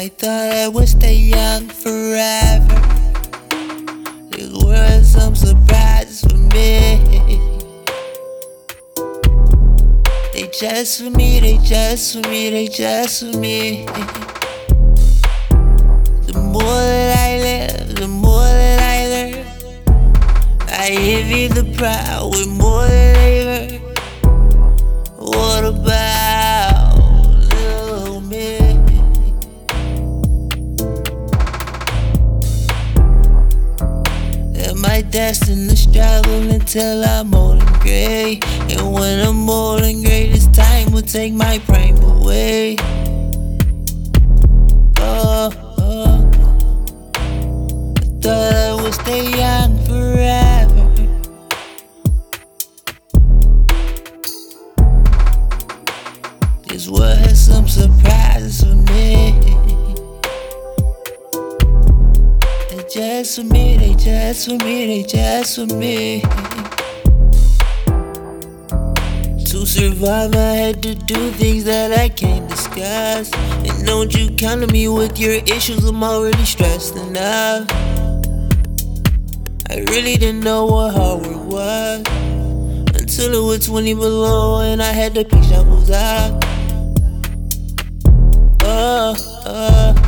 I thought I would stay young forever. World has some surprises for me. They just for me, they just for me, they just for me. The more that I live, the more that I learn. I envy the proud with more than they've Destined to struggle until I'm old and gray? And when I'm old and gray, this time will take my prime away. Oh, oh. I thought I would stay young forever. This world has some surprises for me. Just for me, they just for me, they just for me. To survive, I had to do things that I can't discuss. And don't you come to me with your issues, I'm already stressed enough. I really didn't know what hard work was until it was 20 below and I had to pick shovels up. Oh, oh.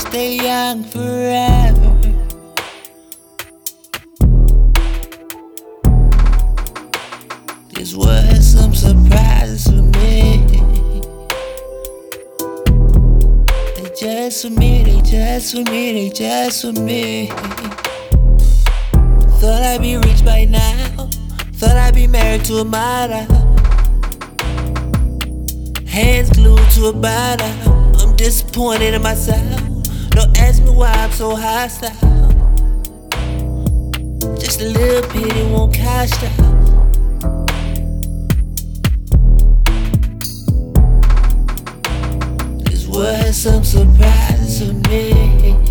Stay young forever. This world has some surprises for me. They just for me, they just for me, they just for me. Thought I'd be rich by now. Thought I'd be married to a model. Hands glued to a bottle. I'm disappointed in myself. Ask me why I'm so hostile. Just a little pity won't cost out. This world has some surprises for me.